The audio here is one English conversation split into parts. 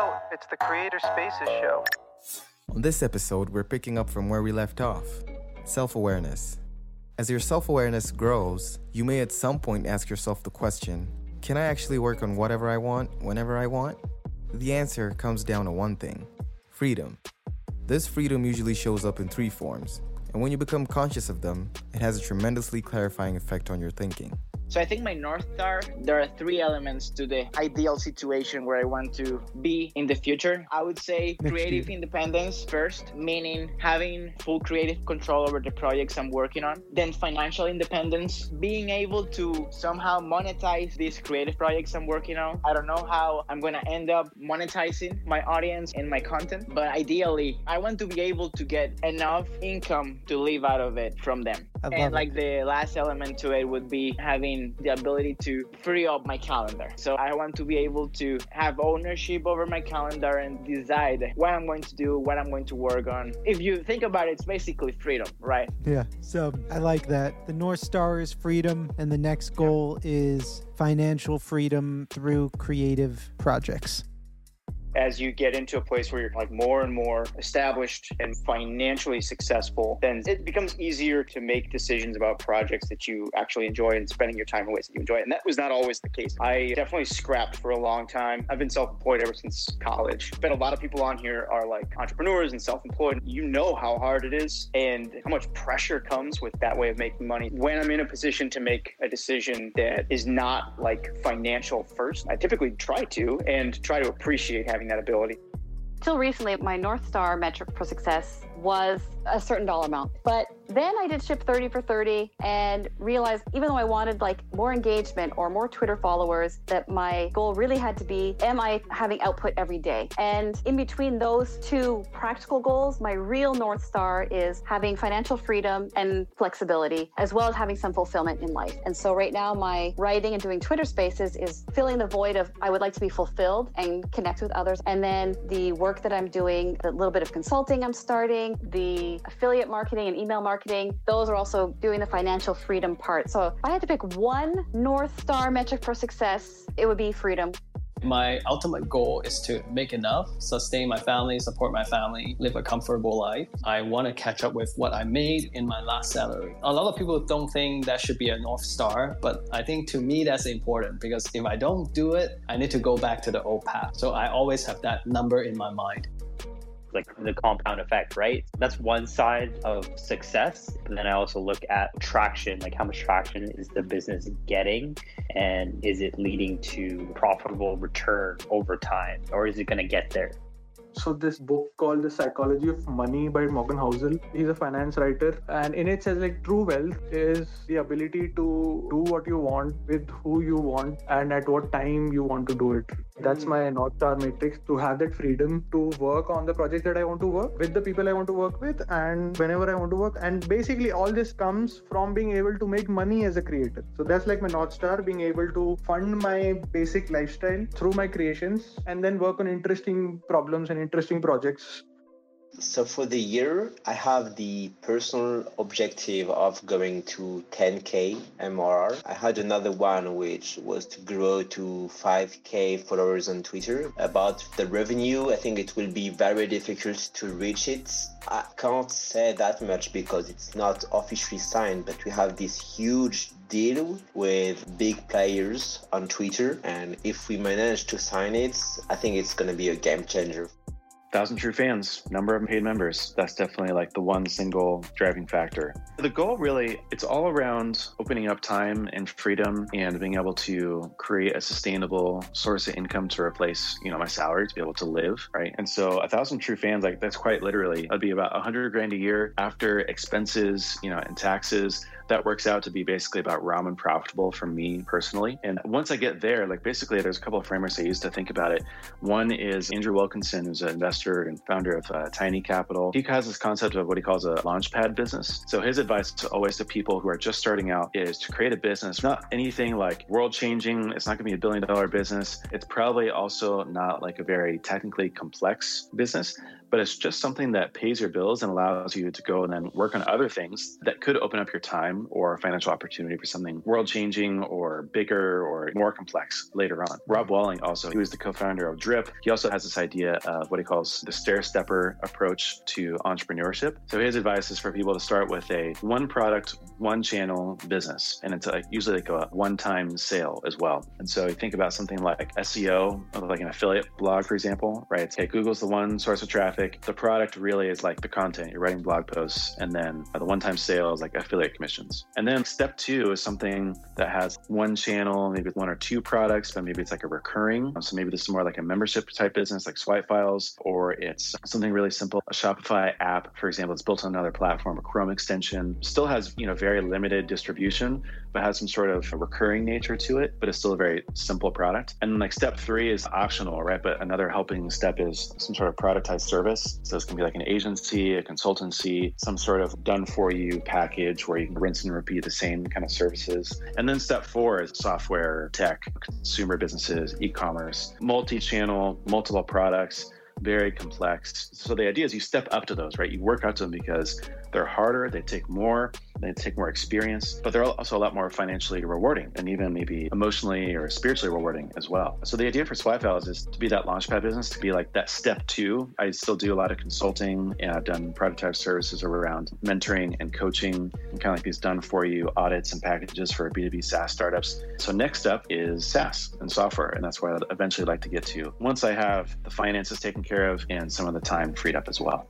out, it's the Creator Spaces Show. On this episode, we're picking up from where we left off self awareness. As your self awareness grows, you may at some point ask yourself the question Can I actually work on whatever I want, whenever I want? The answer comes down to one thing freedom. This freedom usually shows up in three forms, and when you become conscious of them, it has a tremendously clarifying effect on your thinking. So I think my North Star, there are three elements to the ideal situation where I want to be in the future. I would say creative independence first, meaning having full creative control over the projects I'm working on. Then financial independence, being able to somehow monetize these creative projects I'm working on. I don't know how I'm going to end up monetizing my audience and my content, but ideally, I want to be able to get enough income to live out of it from them. I and it. like the last element to it would be having the ability to free up my calendar. So I want to be able to have ownership over my calendar and decide what I'm going to do, what I'm going to work on. If you think about it, it's basically freedom, right? Yeah. So I like that. The North Star is freedom, and the next goal is financial freedom through creative projects. As you get into a place where you're like more and more established and financially successful, then it becomes easier to make decisions about projects that you actually enjoy and spending your time in ways that you enjoy. And that was not always the case. I definitely scrapped for a long time. I've been self-employed ever since college. But a lot of people on here are like entrepreneurs and self-employed. You know how hard it is and how much pressure comes with that way of making money. When I'm in a position to make a decision that is not like financial first, I typically try to and try to appreciate having that ability. Till recently, my North Star metric for success was a certain dollar amount. But then I did ship 30 for 30 and realized even though I wanted like more engagement or more Twitter followers, that my goal really had to be am I having output every day? And in between those two practical goals, my real North Star is having financial freedom and flexibility, as well as having some fulfillment in life. And so right now, my writing and doing Twitter spaces is filling the void of I would like to be fulfilled and connect with others. And then the work that I'm doing, the little bit of consulting I'm starting, the affiliate marketing and email marketing, those are also doing the financial freedom part. So if I had to pick one North Star metric for success, it would be freedom. My ultimate goal is to make enough, sustain my family, support my family, live a comfortable life. I want to catch up with what I made in my last salary. A lot of people don't think that should be a North Star, but I think to me that's important because if I don't do it, I need to go back to the old path. So I always have that number in my mind. Like the compound effect, right? That's one side of success. But then I also look at traction, like how much traction is the business getting and is it leading to profitable return over time or is it going to get there? So this book called The Psychology of Money by Morgan Housel. He's a finance writer, and in it says like true wealth is the ability to do what you want with who you want and at what time you want to do it. That's my North Star matrix to have that freedom to work on the project that I want to work with the people I want to work with and whenever I want to work. And basically, all this comes from being able to make money as a creator. So that's like my North Star being able to fund my basic lifestyle through my creations and then work on interesting problems and interesting projects So for the year, I have the personal objective of going to 10k MRR. I had another one which was to grow to 5k followers on Twitter. About the revenue, I think it will be very difficult to reach it. I can't say that much because it's not officially signed, but we have this huge deal with big players on Twitter, and if we manage to sign it, I think it's going to be a game changer. Thousand true fans number of paid members. That's definitely like the one single driving factor. The goal really it's all around opening up time and freedom and being able to create a sustainable source of income to replace you know my salary to be able to live right? And so a thousand true fans like that's quite literally that'd be about a hundred grand a year after expenses you know and taxes that works out to be basically about ramen profitable for me personally. And once I get there, like basically, there's a couple of frameworks I use to think about it. One is Andrew Wilkinson, who's an investor and founder of uh, Tiny Capital. He has this concept of what he calls a launchpad business. So his advice to always to people who are just starting out is to create a business, not anything like world changing. It's not going to be a billion dollar business. It's probably also not like a very technically complex business, but it's just something that pays your bills and allows you to go and then work on other things that could open up your time or financial opportunity for something world changing or bigger or more complex later on. Rob Walling also, he was the co-founder of Drip. He also has this idea of what he calls the stair stepper approach to entrepreneurship. So his advice is for people to start with a one product, one channel business. And it's like usually like a one-time sale as well. And so you think about something like SEO, like an affiliate blog, for example, right? Google's the one source of traffic. The product really is like the content. You're writing blog posts, and then the one-time sale is like affiliate commissions. And then step two is something that has one channel, maybe one or two products, but maybe it's like a recurring. Um, so maybe this is more like a membership type business, like Swipe Files, or it's something really simple, a Shopify app, for example, it's built on another platform, a Chrome extension, still has you know very limited distribution, but has some sort of recurring nature to it, but it's still a very simple product. And like step three is optional, right? But another helping step is some sort of productized service. So this can be like an agency, a consultancy, some sort of done for you package where you can rinse and repeat the same kind of services. And then step four is software, tech, consumer businesses, e commerce, multi channel, multiple products very complex. So the idea is you step up to those, right? You work up to them because they're harder, they take more, they take more experience, but they're also a lot more financially rewarding and even maybe emotionally or spiritually rewarding as well. So the idea for Swipe is to be that launchpad business, to be like that step two. I still do a lot of consulting and I've done prototype services around mentoring and coaching and kind of like these done for you audits and packages for B2B SaaS startups. So next up is SaaS and software. And that's where I'd eventually like to get to once I have the finances taken care of and some of the time freed up as well.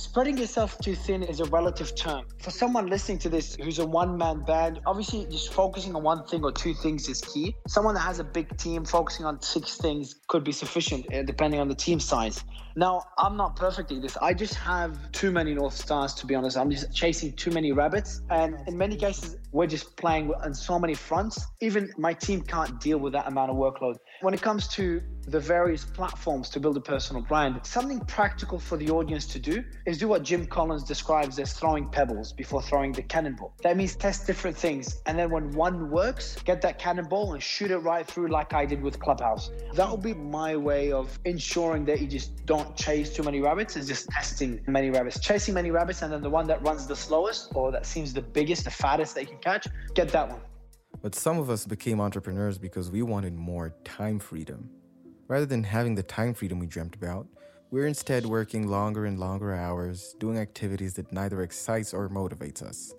Spreading yourself too thin is a relative term. For someone listening to this who's a one man band, obviously just focusing on one thing or two things is key. Someone that has a big team focusing on six things could be sufficient uh, depending on the team size. Now, I'm not perfect at this. I just have too many North Stars, to be honest. I'm just chasing too many rabbits. And in many cases, we're just playing on so many fronts. Even my team can't deal with that amount of workload. When it comes to the various platforms to build a personal brand, something practical for the audience to do is do what Jim Collins describes as throwing pebbles before throwing the cannonball. That means test different things. And then when one works, get that cannonball and shoot it right through like I did with Clubhouse. That will be my way of ensuring that you just don't chase too many rabbits, is just testing many rabbits. Chasing many rabbits and then the one that runs the slowest or that seems the biggest, the fattest that you can catch, get that one. But some of us became entrepreneurs because we wanted more time freedom. Rather than having the time freedom we dreamt about, we're instead working longer and longer hours, doing activities that neither excites or motivates us.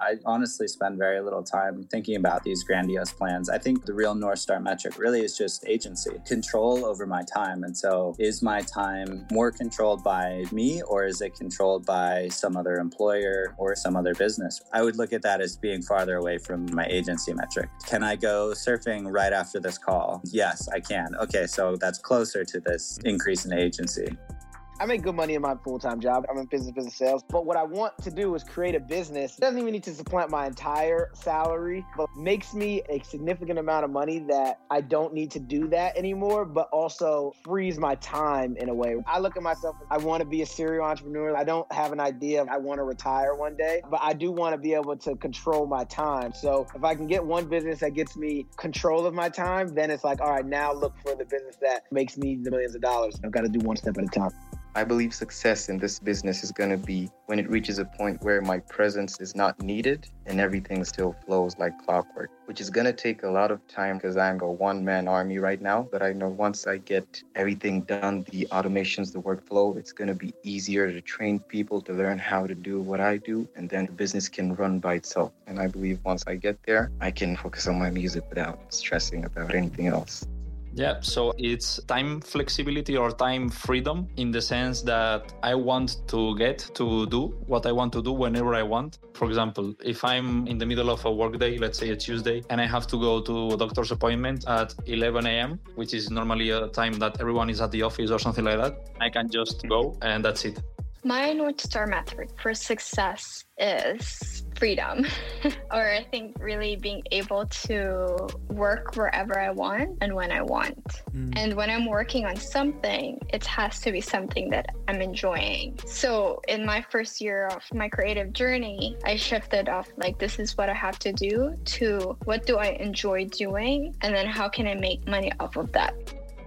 I honestly spend very little time thinking about these grandiose plans. I think the real North Star metric really is just agency, control over my time. And so, is my time more controlled by me or is it controlled by some other employer or some other business? I would look at that as being farther away from my agency metric. Can I go surfing right after this call? Yes, I can. Okay, so that's closer to this increase in agency. I make good money in my full time job. I'm in business, business sales. But what I want to do is create a business. Doesn't even need to supplant my entire salary, but makes me a significant amount of money that I don't need to do that anymore, but also frees my time in a way. I look at myself, I want to be a serial entrepreneur. I don't have an idea I want to retire one day, but I do want to be able to control my time. So if I can get one business that gets me control of my time, then it's like, all right, now look for the business that makes me the millions of dollars. I've got to do one step at a time. I believe success in this business is going to be when it reaches a point where my presence is not needed and everything still flows like clockwork, which is going to take a lot of time because I'm a one man army right now. But I know once I get everything done, the automations, the workflow, it's going to be easier to train people to learn how to do what I do. And then the business can run by itself. And I believe once I get there, I can focus on my music without stressing about anything else. Yeah, so it's time flexibility or time freedom in the sense that I want to get to do what I want to do whenever I want. For example, if I'm in the middle of a workday, let's say a Tuesday, and I have to go to a doctor's appointment at 11 a.m., which is normally a time that everyone is at the office or something like that, I can just go and that's it. My North Star metric for success is freedom, or I think really being able to work wherever I want and when I want. Mm. And when I'm working on something, it has to be something that I'm enjoying. So in my first year of my creative journey, I shifted off like, this is what I have to do to what do I enjoy doing? And then how can I make money off of that?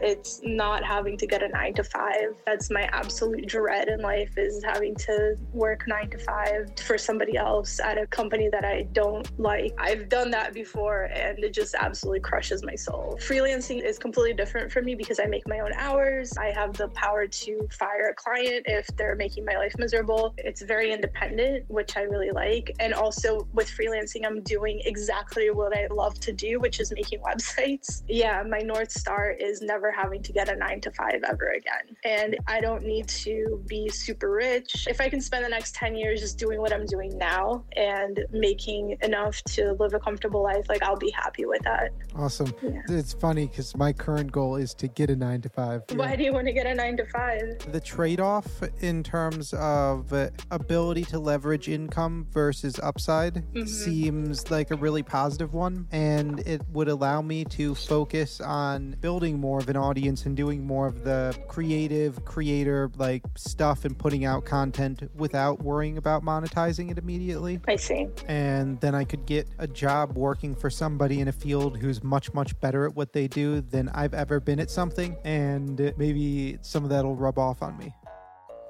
It's not having to get a nine to five. That's my absolute dread in life is having to work nine to five for somebody else at a company that I don't like. I've done that before and it just absolutely crushes my soul. Freelancing is completely different for me because I make my own hours. I have the power to fire a client if they're making my life miserable. It's very independent, which I really like. And also with freelancing, I'm doing exactly what I love to do, which is making websites. Yeah, my North Star is never having to get a nine to five ever again. And I don't need to be super rich. If I can spend the next 10 years just doing what I'm doing now and making enough to live a comfortable life, like I'll be happy with that. Awesome. Yeah. It's funny because my current goal is to get a nine to five. Why do you want to get a nine to five? The trade off in terms of ability to leverage income versus upside mm-hmm. seems like a really positive one. And it would allow me to focus on building more of an audience and doing more of the creative, creator like stuff and putting out content without worrying about monetizing it immediately. I see. And then I could get a job working for somebody in a field who's much, much better at what they do than I've ever been at something. And maybe some of that'll rub off on me.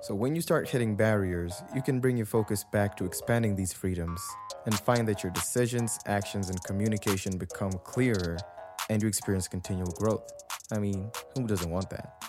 So, when you start hitting barriers, you can bring your focus back to expanding these freedoms and find that your decisions, actions, and communication become clearer and you experience continual growth. I mean, who doesn't want that?